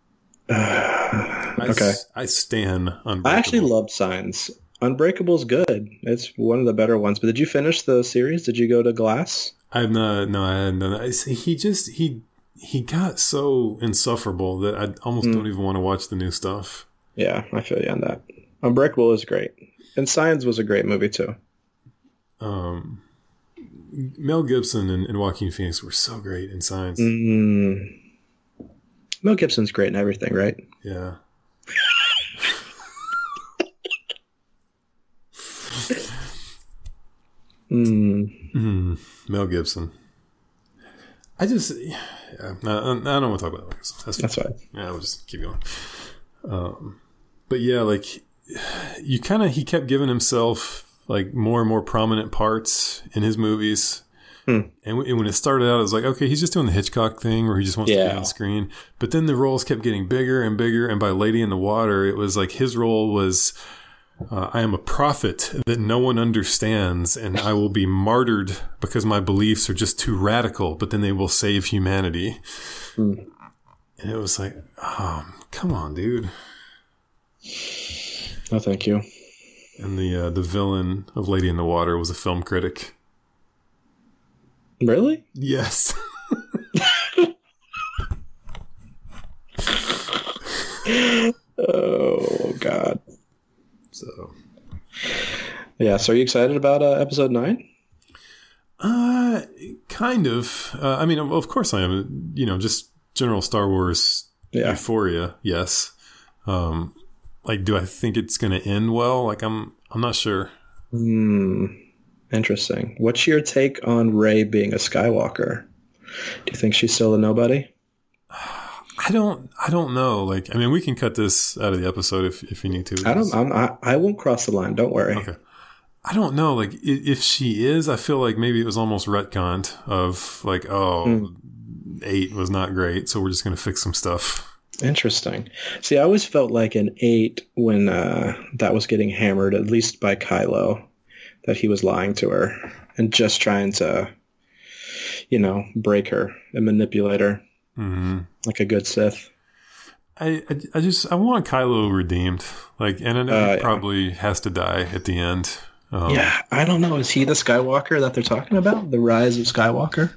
*sighs* I, Okay. s- I stan Unbreakable. I actually loved Signs. Unbreakable's good. It's one of the better ones. But did you finish the series? Did you go to Glass? I've not. No, I hadn't done that. He just he he got so insufferable that I almost Mm. don't even want to watch the new stuff. Yeah, I feel you on that. Unbreakable is great. And Signs was a great movie too. Um, Mel Gibson and, and Joaquin Phoenix were so great in Signs. Mm. Mel Gibson's great in everything, right? Yeah. Mm. Mhm. Mel Gibson. I just, yeah, I I don't want to talk about that. That's, That's fine. Yeah, we'll just keep going. Um, but yeah, like you kind of he kept giving himself like more and more prominent parts in his movies. Hmm. And w- and when it started out, it was like, okay, he's just doing the Hitchcock thing where he just wants to be on screen. But then the roles kept getting bigger and bigger. And by Lady in the Water, it was like his role was uh, I am a prophet that no one understands, and I will be martyred because my beliefs are just too radical, but then they will save humanity. Hmm. And it was like, oh, come on, dude. No, thank you. And the uh, the villain of Lady in the Water was a film critic. Really? Yes. *laughs* Oh God. so, Yeah. So are you excited about uh, episode nine? uh, kind of. Uh, I mean, of- course I am. You know, just general Star Wars Yeah. euphoria. Yes. Um, like, do I think it's going to end well? Like, I'm I'm not sure. Hmm. Interesting. What's your take on Rey being a Skywalker? Do you think she's still a nobody? I don't. I don't know. Like, I mean, we can cut this out of the episode if if you need to. I don't. I'm, I I won't cross the line. Don't worry. Okay. I don't know. Like, if she is, I feel like maybe it was almost retconned of like, oh, Hmm. eight was not great, so we're just gonna fix some stuff. Interesting. See, I always felt like an eight when uh, that was getting hammered, at least by Kylo, that he was lying to her and just trying to, you know, break her and manipulate her hmm like a good Sith. I, I I just I want Kylo redeemed. Like, and I know Uh, he yeah. probably has to die at the end. Um, yeah, I don't know. Is he the Skywalker that they're talking about? The rise of Skywalker?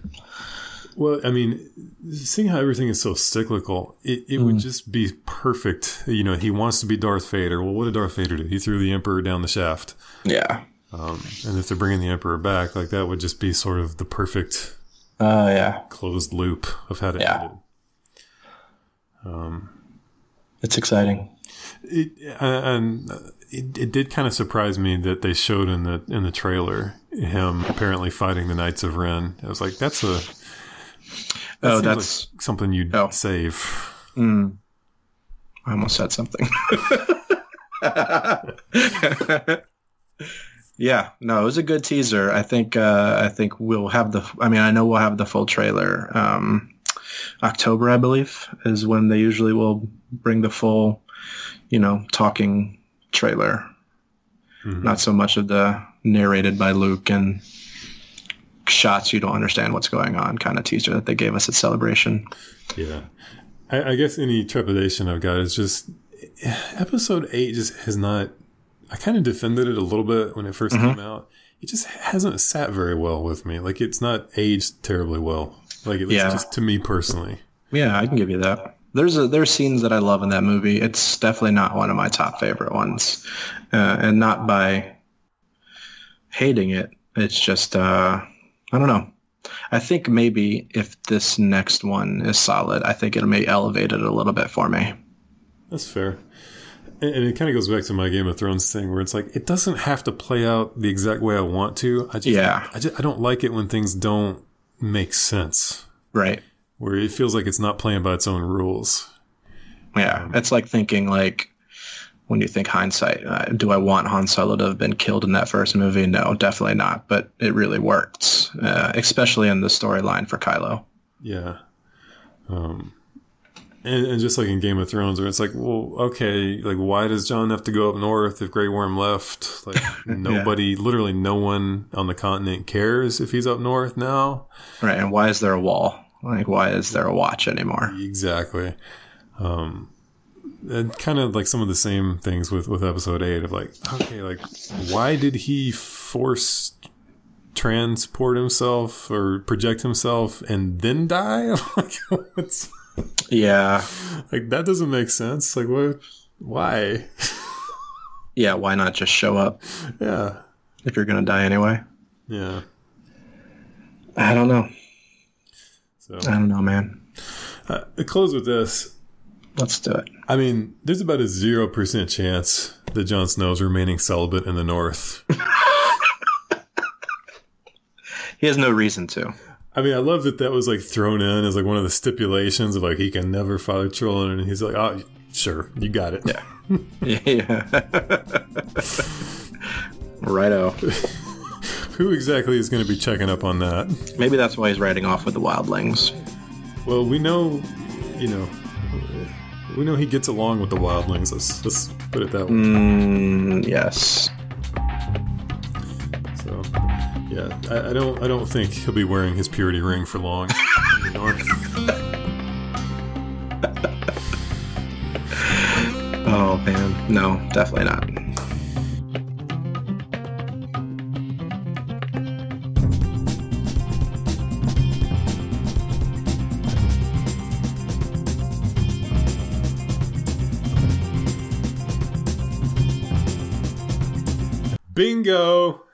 Well, I mean, seeing how everything is so cyclical, it, it Hmm. would just be perfect. You know, he wants to be Darth Vader. Well, what did Darth Vader do? He threw the Emperor down the shaft. Yeah. Um, and if they're bringing the Emperor back, like that would just be sort of the perfect Oh, yeah. closed loop of how to Yeah. end it. Um, It's exciting. it and it, it did kind of surprise me that they showed in the in the trailer him apparently fighting the Knights of Ren. I was like, that's a that Oh, that's- like something you'd Oh. save. Mm. I almost said something. *laughs* yeah, no, it was a good teaser. I think uh, I think we'll have the. I mean, I know we'll have the full trailer. Um, October, I believe, is when they usually will bring the full, you know, talking trailer. Mhm. Not so much of the narrated by Luke and shots you don't understand what's going on kind of teaser that they gave us at Celebration. Yeah. I, I guess any trepidation I've got is just episode eight just has not. I kind of defended it a little bit when it 1st Mhm. came out. It just hasn't sat very well with me. Like it's not aged terribly well. Like at least Yeah. just to me personally. Yeah, I can give you that. There's a there's scenes that I love in that movie. It's definitely not one of my top favorite ones, uh, and not by hating it. It's just uh, I don't know. I think maybe if this next one is solid, I think it may elevate it a little bit for me. That's fair. And it kind of goes back to my Game of Thrones thing, where it's like it doesn't have to play out the exact way I want to. I just, Yeah. I just, I don't like it when things don't make sense, Right. where it feels like it's not playing by its own rules. Yeah. It's like thinking like when you think hindsight, uh, do I want Han Solo to have been killed in that first movie? No, definitely not. But it really worked, uh, especially in the storyline for Kylo. Yeah. Um, and, and just like in Game of Thrones, where it's like, well, okay, like why does Jon have to go up north if Grey Worm left? Like *laughs* nobody, literally no one on the continent cares if he's up north now. Right. And why is there a wall? Like, why is there a watch anymore? Exactly. Um, and kind of like some of the same things with with episode eight of like, okay, like why did he force transport himself or project himself and then die? *laughs* like, what's, Yeah. like that doesn't make sense. Like what? Why? Yeah. Why not just show up yeah, if you're going to die anyway? yeah. I don't know. So I don't know, man. uh, close with this. Let's do it. I mean, there's about a zero percent chance that Jon Snow's remaining celibate in the North. He has no reason to. I mean, I love that that was like thrown in as like one of the stipulations of like he can never father children, and he's like, oh, sure, you got it. Yeah. yeah. *laughs* Righto. *laughs* Who exactly is going to be checking up on that? Maybe that's why he's riding off with the wildlings. Well, we know, you know, we know he gets along with the wildlings. Let's let's put it that way. Mm, yes. So, yeah, I, I don't I don't think he'll be wearing his purity ring for long in the North. Oh man, no, definitely not. Bingo.